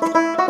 Música